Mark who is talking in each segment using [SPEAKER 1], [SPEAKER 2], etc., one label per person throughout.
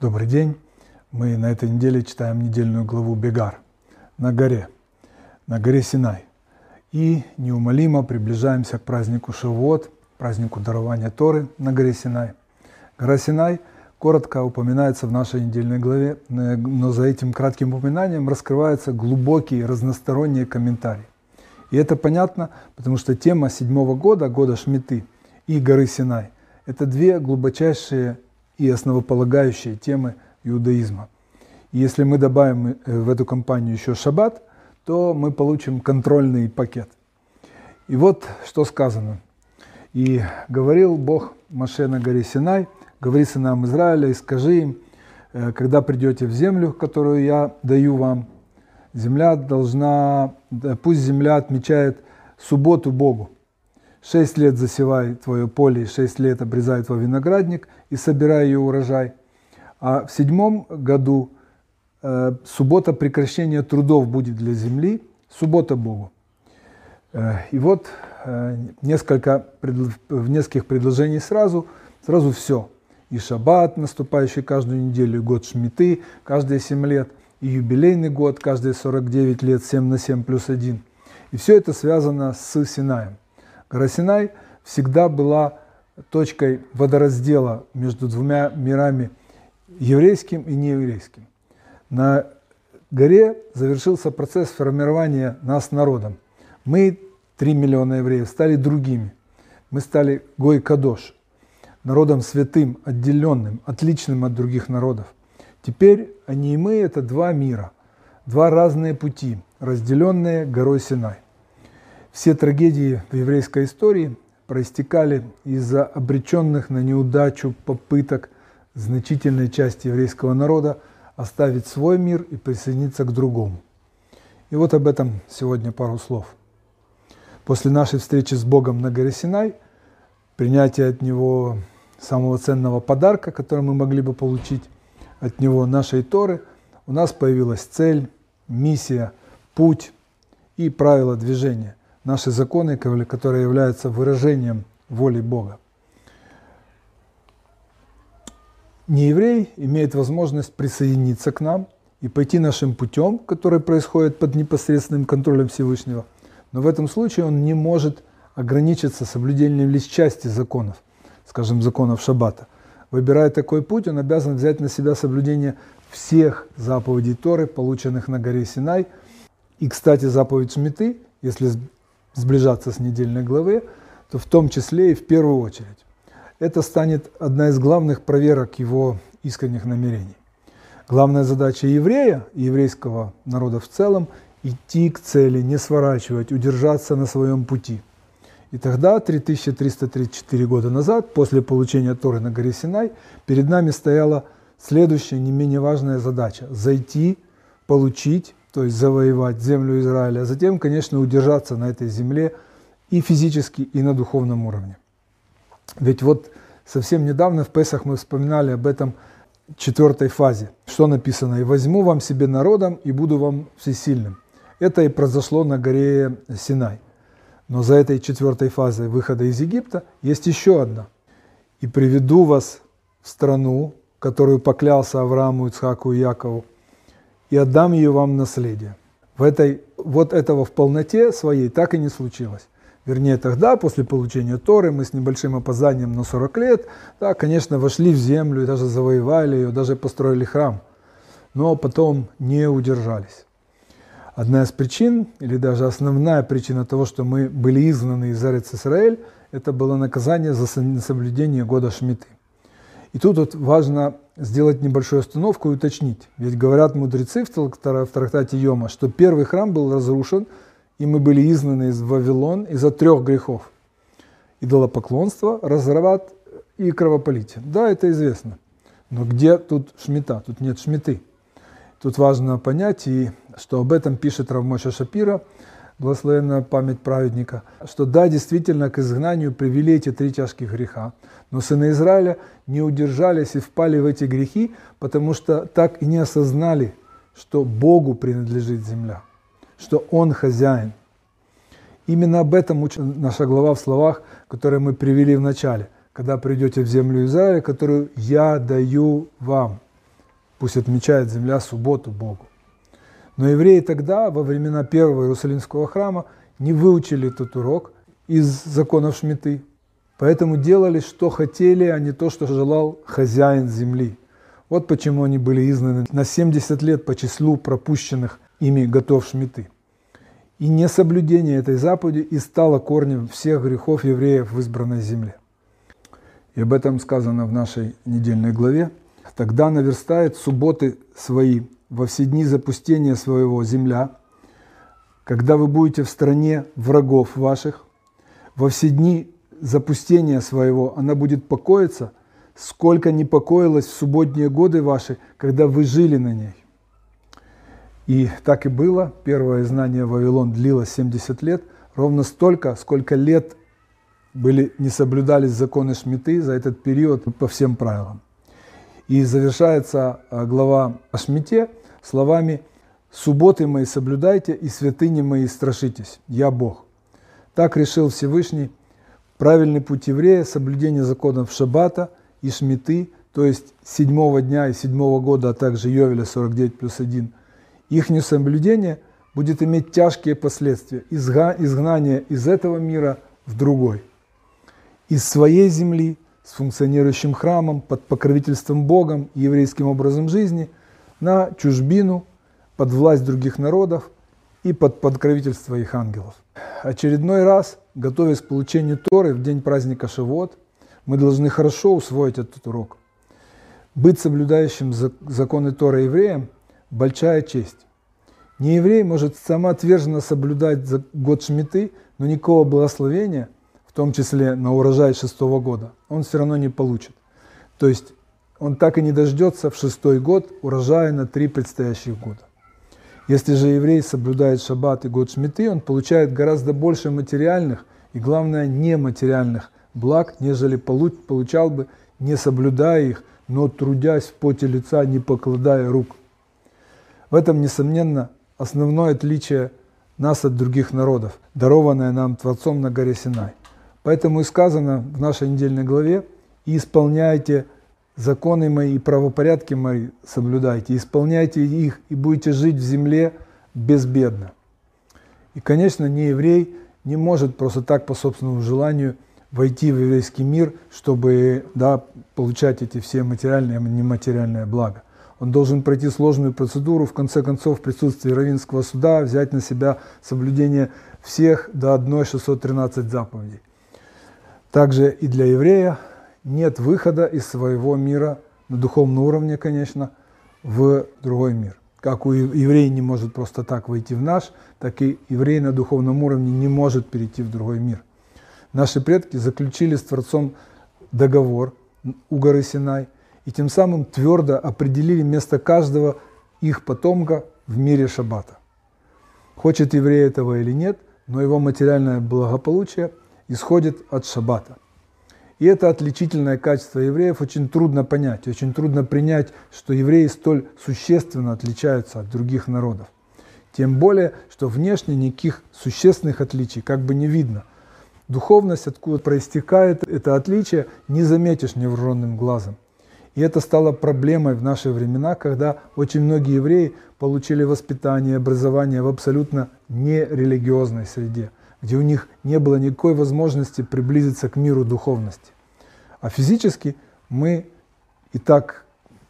[SPEAKER 1] Добрый день. Мы на этой неделе читаем недельную главу Бегар на горе, на горе Синай. И неумолимо приближаемся к празднику Шавуот, празднику дарования Торы на горе Синай. Гора Синай коротко упоминается в нашей недельной главе, но за этим кратким упоминанием раскрываются глубокие разносторонние комментарии. И это понятно, потому что тема седьмого года, года Шмиты и горы Синай – это две глубочайшие и основополагающие темы иудаизма. И если мы добавим э, в эту компанию еще шаббат, то мы получим контрольный пакет. И вот что сказано. «И говорил Бог Маше на горе Синай, говори сынам Израиля, и скажи им, э, когда придете в землю, которую я даю вам, земля должна, пусть земля отмечает субботу Богу. Шесть лет засевай твое поле, шесть лет обрезай твой виноградник и собирай ее урожай. А в седьмом году э, суббота прекращения трудов будет для земли, суббота Богу. Э, и вот э, несколько, в нескольких предложений сразу, сразу все. И шаббат, наступающий каждую неделю, и год Шмиты, каждые семь лет, и юбилейный год, каждые 49 лет, 7 на 7 плюс 1. И все это связано с Синаем. Гора Синай всегда была точкой водораздела между двумя мирами, еврейским и нееврейским. На горе завершился процесс формирования нас народом. Мы, 3 миллиона евреев, стали другими. Мы стали Гой Кадош, народом святым, отделенным, отличным от других народов. Теперь они и мы – это два мира, два разные пути, разделенные горой Синай. Все трагедии в еврейской истории проистекали из-за обреченных на неудачу попыток значительной части еврейского народа оставить свой мир и присоединиться к другому. И вот об этом сегодня пару слов. После нашей встречи с Богом на горе Синай, принятия от Него самого ценного подарка, который мы могли бы получить от Него, нашей Торы, у нас появилась цель, миссия, путь и правила движения наши законы, которые являются выражением воли Бога. Нееврей имеет возможность присоединиться к нам и пойти нашим путем, который происходит под непосредственным контролем Всевышнего. Но в этом случае он не может ограничиться соблюдением лишь части законов, скажем, законов Шаббата. Выбирая такой путь, он обязан взять на себя соблюдение всех заповедей Торы, полученных на горе Синай. И, кстати, заповедь Шмиты, если сближаться с недельной главы, то в том числе и в первую очередь. Это станет одна из главных проверок его искренних намерений. Главная задача еврея и еврейского народа в целом – идти к цели, не сворачивать, удержаться на своем пути. И тогда, 3334 года назад, после получения Торы на горе Синай, перед нами стояла следующая, не менее важная задача – зайти, получить то есть завоевать землю Израиля, а затем, конечно, удержаться на этой земле и физически, и на духовном уровне. Ведь вот совсем недавно в Песах мы вспоминали об этом четвертой фазе. Что написано? «И возьму вам себе народом, и буду вам всесильным». Это и произошло на горе Синай. Но за этой четвертой фазой выхода из Египта есть еще одна. «И приведу вас в страну, которую поклялся Аврааму, Ицхаку и Якову, и отдам ее вам наследие. В этой, вот этого в полноте своей так и не случилось. Вернее, тогда, после получения Торы, мы с небольшим опозданием на 40 лет, да, конечно, вошли в землю и даже завоевали ее, даже построили храм. Но потом не удержались. Одна из причин, или даже основная причина того, что мы были изгнаны из Эрец Исраэль, это было наказание за соблюдение года Шмиты. И тут вот важно сделать небольшую остановку и уточнить. Ведь говорят мудрецы в трактате Йома, что первый храм был разрушен, и мы были изгнаны из Вавилон из-за трех грехов. Идолопоклонство, разрыват и кровополитие. Да, это известно. Но где тут шмита? Тут нет шмиты. Тут важно понять, и что об этом пишет Равмоша Шапира – благословенная память праведника, что да, действительно, к изгнанию привели эти три тяжких греха, но сыны Израиля не удержались и впали в эти грехи, потому что так и не осознали, что Богу принадлежит земля, что Он хозяин. Именно об этом учит наша глава в словах, которые мы привели в начале. Когда придете в землю Израиля, которую я даю вам. пусть отмечает земля субботу Богу. Но евреи тогда, во времена первого Иерусалимского храма, не выучили этот урок из законов Шмиты, поэтому делали, что хотели, а не то, что желал хозяин земли. Вот почему они были изгнаны на 70 лет по числу пропущенных ими готов Шмиты. И несоблюдение этой заповеди и стало корнем всех грехов евреев в избранной земле. И об этом сказано в нашей недельной главе. Тогда наверстает субботы свои во все дни запустения своего земля, когда вы будете в стране врагов ваших, во все дни запустения своего она будет покоиться, сколько не покоилась в субботние годы ваши, когда вы жили на ней. И так и было. Первое знание Вавилон длилось 70 лет, ровно столько, сколько лет были, не соблюдались законы Шмиты за этот период по всем правилам. И завершается а, глава о Шмите словами «Субботы мои соблюдайте и святыни мои страшитесь, я Бог». Так решил Всевышний правильный путь еврея – соблюдение законов Шаббата и Шмиты, то есть седьмого дня и седьмого года, а также Йовеля 49 плюс 1 – их несоблюдение будет иметь тяжкие последствия, изгнание из этого мира в другой. Из своей земли, с функционирующим храмом, под покровительством Богом и еврейским образом жизни, на чужбину, под власть других народов и под покровительство их ангелов. Очередной раз, готовясь к получению Торы в день праздника Шавот, мы должны хорошо усвоить этот урок. Быть соблюдающим законы Торы евреем – большая честь. Не еврей может самоотверженно соблюдать год Шмиты, но никакого благословения, в том числе на урожай шестого года, он все равно не получит. То есть он так и не дождется в шестой год урожая на три предстоящих года. Если же еврей соблюдает шаббат и год Шмиты, он получает гораздо больше материальных и, главное, нематериальных благ, нежели получал бы, не соблюдая их, но трудясь в поте лица, не покладая рук. В этом, несомненно, основное отличие нас от других народов, дарованное нам Творцом на горе Синай. Поэтому и сказано в нашей недельной главе, и исполняйте законы мои и правопорядки мои соблюдайте, исполняйте их, и будете жить в земле безбедно. И, конечно, не еврей не может просто так по собственному желанию войти в еврейский мир, чтобы да, получать эти все материальные и нематериальные блага. Он должен пройти сложную процедуру, в конце концов, в присутствии Равинского суда взять на себя соблюдение всех до одной 613 заповедей. Также и для еврея нет выхода из своего мира, на духовном уровне, конечно, в другой мир. Как у еврея не может просто так войти в наш, так и еврей на духовном уровне не может перейти в другой мир. Наши предки заключили с Творцом договор у горы Синай – и тем самым твердо определили место каждого их потомка в мире Шаббата. Хочет еврей этого или нет, но его материальное благополучие исходит от Шаббата. И это отличительное качество евреев очень трудно понять, очень трудно принять, что евреи столь существенно отличаются от других народов. Тем более, что внешне никаких существенных отличий как бы не видно. Духовность, откуда проистекает это отличие, не заметишь невооруженным глазом. И это стало проблемой в наши времена, когда очень многие евреи получили воспитание, образование в абсолютно нерелигиозной среде, где у них не было никакой возможности приблизиться к миру духовности. А физически мы и так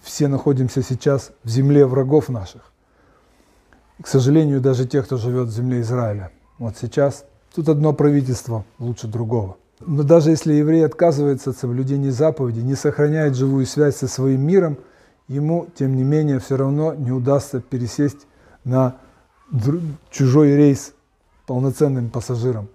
[SPEAKER 1] все находимся сейчас в земле врагов наших. К сожалению, даже те, кто живет в земле Израиля. Вот сейчас тут одно правительство лучше другого. Но даже если еврей отказывается от соблюдения заповедей, не сохраняет живую связь со своим миром, ему, тем не менее, все равно не удастся пересесть на чужой рейс полноценным пассажиром.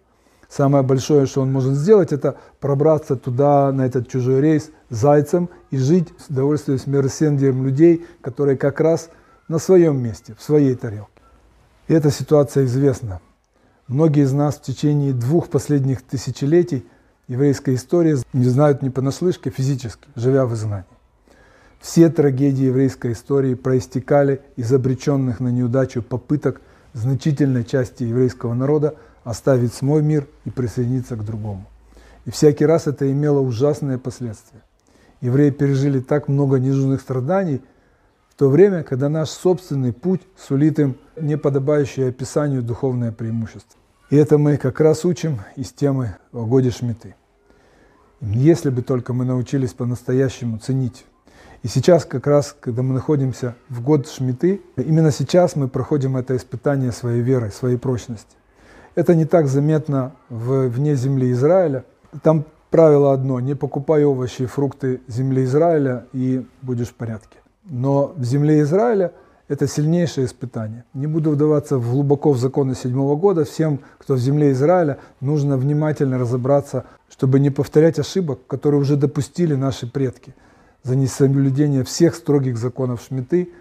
[SPEAKER 1] Самое большое, что он может сделать, это пробраться туда, на этот чужой рейс, зайцем и жить, удовольствуясь миросердием людей, которые как раз на своем месте, в своей тарелке. И эта ситуация известна. Многие из нас в течение двух последних тысячелетий еврейской истории не знают не понаслышке физически, живя в изгнании. Все трагедии еврейской истории проистекали из обреченных на неудачу попыток значительной части еврейского народа оставить свой мир и присоединиться к другому. И всякий раз это имело ужасные последствия. Евреи пережили так много ненужных страданий в то время, когда наш собственный путь сулит им неподобающее описанию духовное преимущество. И это мы как раз учим из темы о годе Шмиты. Если бы только мы научились по-настоящему ценить. И сейчас как раз, когда мы находимся в год Шмиты, именно сейчас мы проходим это испытание своей веры, своей прочности. Это не так заметно в, вне земли Израиля. Там правило одно – не покупай овощи и фрукты земли Израиля, и будешь в порядке. Но в земле Израиля это сильнейшее испытание. Не буду вдаваться в глубоко в законы седьмого года. Всем, кто в земле Израиля, нужно внимательно разобраться, чтобы не повторять ошибок, которые уже допустили наши предки. За несоблюдение всех строгих законов Шмиты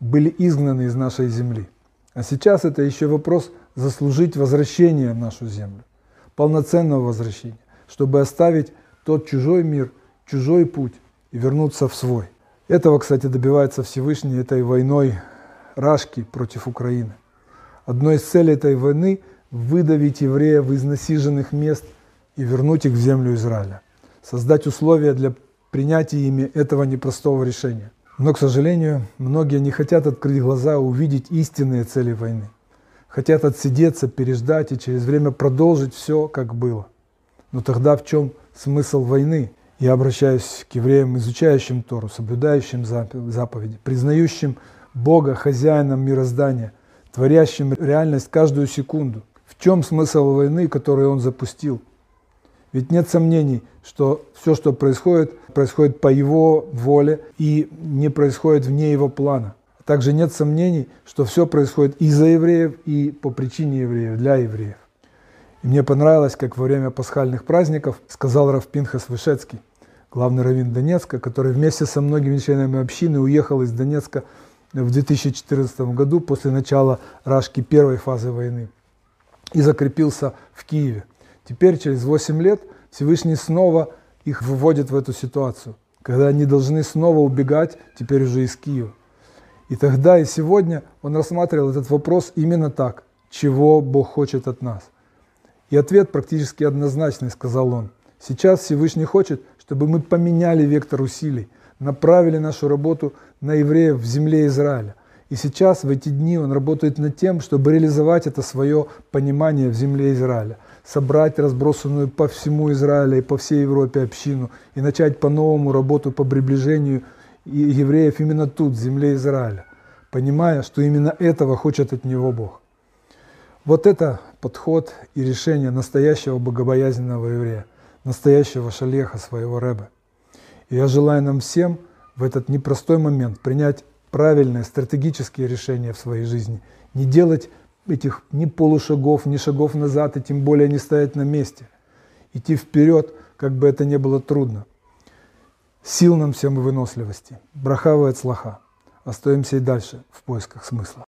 [SPEAKER 1] были изгнаны из нашей земли. А сейчас это еще вопрос заслужить возвращение в нашу землю, полноценного возвращения, чтобы оставить тот чужой мир, чужой путь и вернуться в свой. Этого, кстати, добивается Всевышний этой войной Рашки против Украины. Одной из целей этой войны – выдавить евреев из насиженных мест и вернуть их в землю Израиля. Создать условия для принятия ими этого непростого решения. Но, к сожалению, многие не хотят открыть глаза увидеть истинные цели войны. Хотят отсидеться, переждать и через время продолжить все, как было. Но тогда в чем смысл войны? Я обращаюсь к евреям, изучающим Тору, соблюдающим заповеди, признающим Бога хозяином мироздания, творящим реальность каждую секунду. В чем смысл войны, которую он запустил? Ведь нет сомнений, что все, что происходит, происходит по его воле и не происходит вне его плана. Также нет сомнений, что все происходит из-за евреев и по причине евреев, для евреев. И мне понравилось, как во время пасхальных праздников сказал Равпинхас Вышецкий, главный раввин Донецка, который вместе со многими членами общины уехал из Донецка в 2014 году после начала Рашки первой фазы войны и закрепился в Киеве. Теперь, через 8 лет, Всевышний снова их выводит в эту ситуацию, когда они должны снова убегать, теперь уже из Киева. И тогда и сегодня он рассматривал этот вопрос именно так, чего Бог хочет от нас – и ответ практически однозначный, сказал он. Сейчас Всевышний хочет, чтобы мы поменяли вектор усилий, направили нашу работу на евреев в земле Израиля. И сейчас, в эти дни, он работает над тем, чтобы реализовать это свое понимание в земле Израиля, собрать разбросанную по всему Израилю и по всей Европе общину и начать по-новому работу по приближению евреев именно тут, в земле Израиля, понимая, что именно этого хочет от него Бог. Вот это подход и решение настоящего богобоязненного еврея, настоящего шалеха своего рэба. И я желаю нам всем в этот непростой момент принять правильные стратегические решения в своей жизни, не делать этих ни полушагов, ни шагов назад, и тем более не стоять на месте. Идти вперед, как бы это ни было трудно. Сил нам всем и выносливости. Брахава и слаха. Остаемся и дальше в поисках смысла.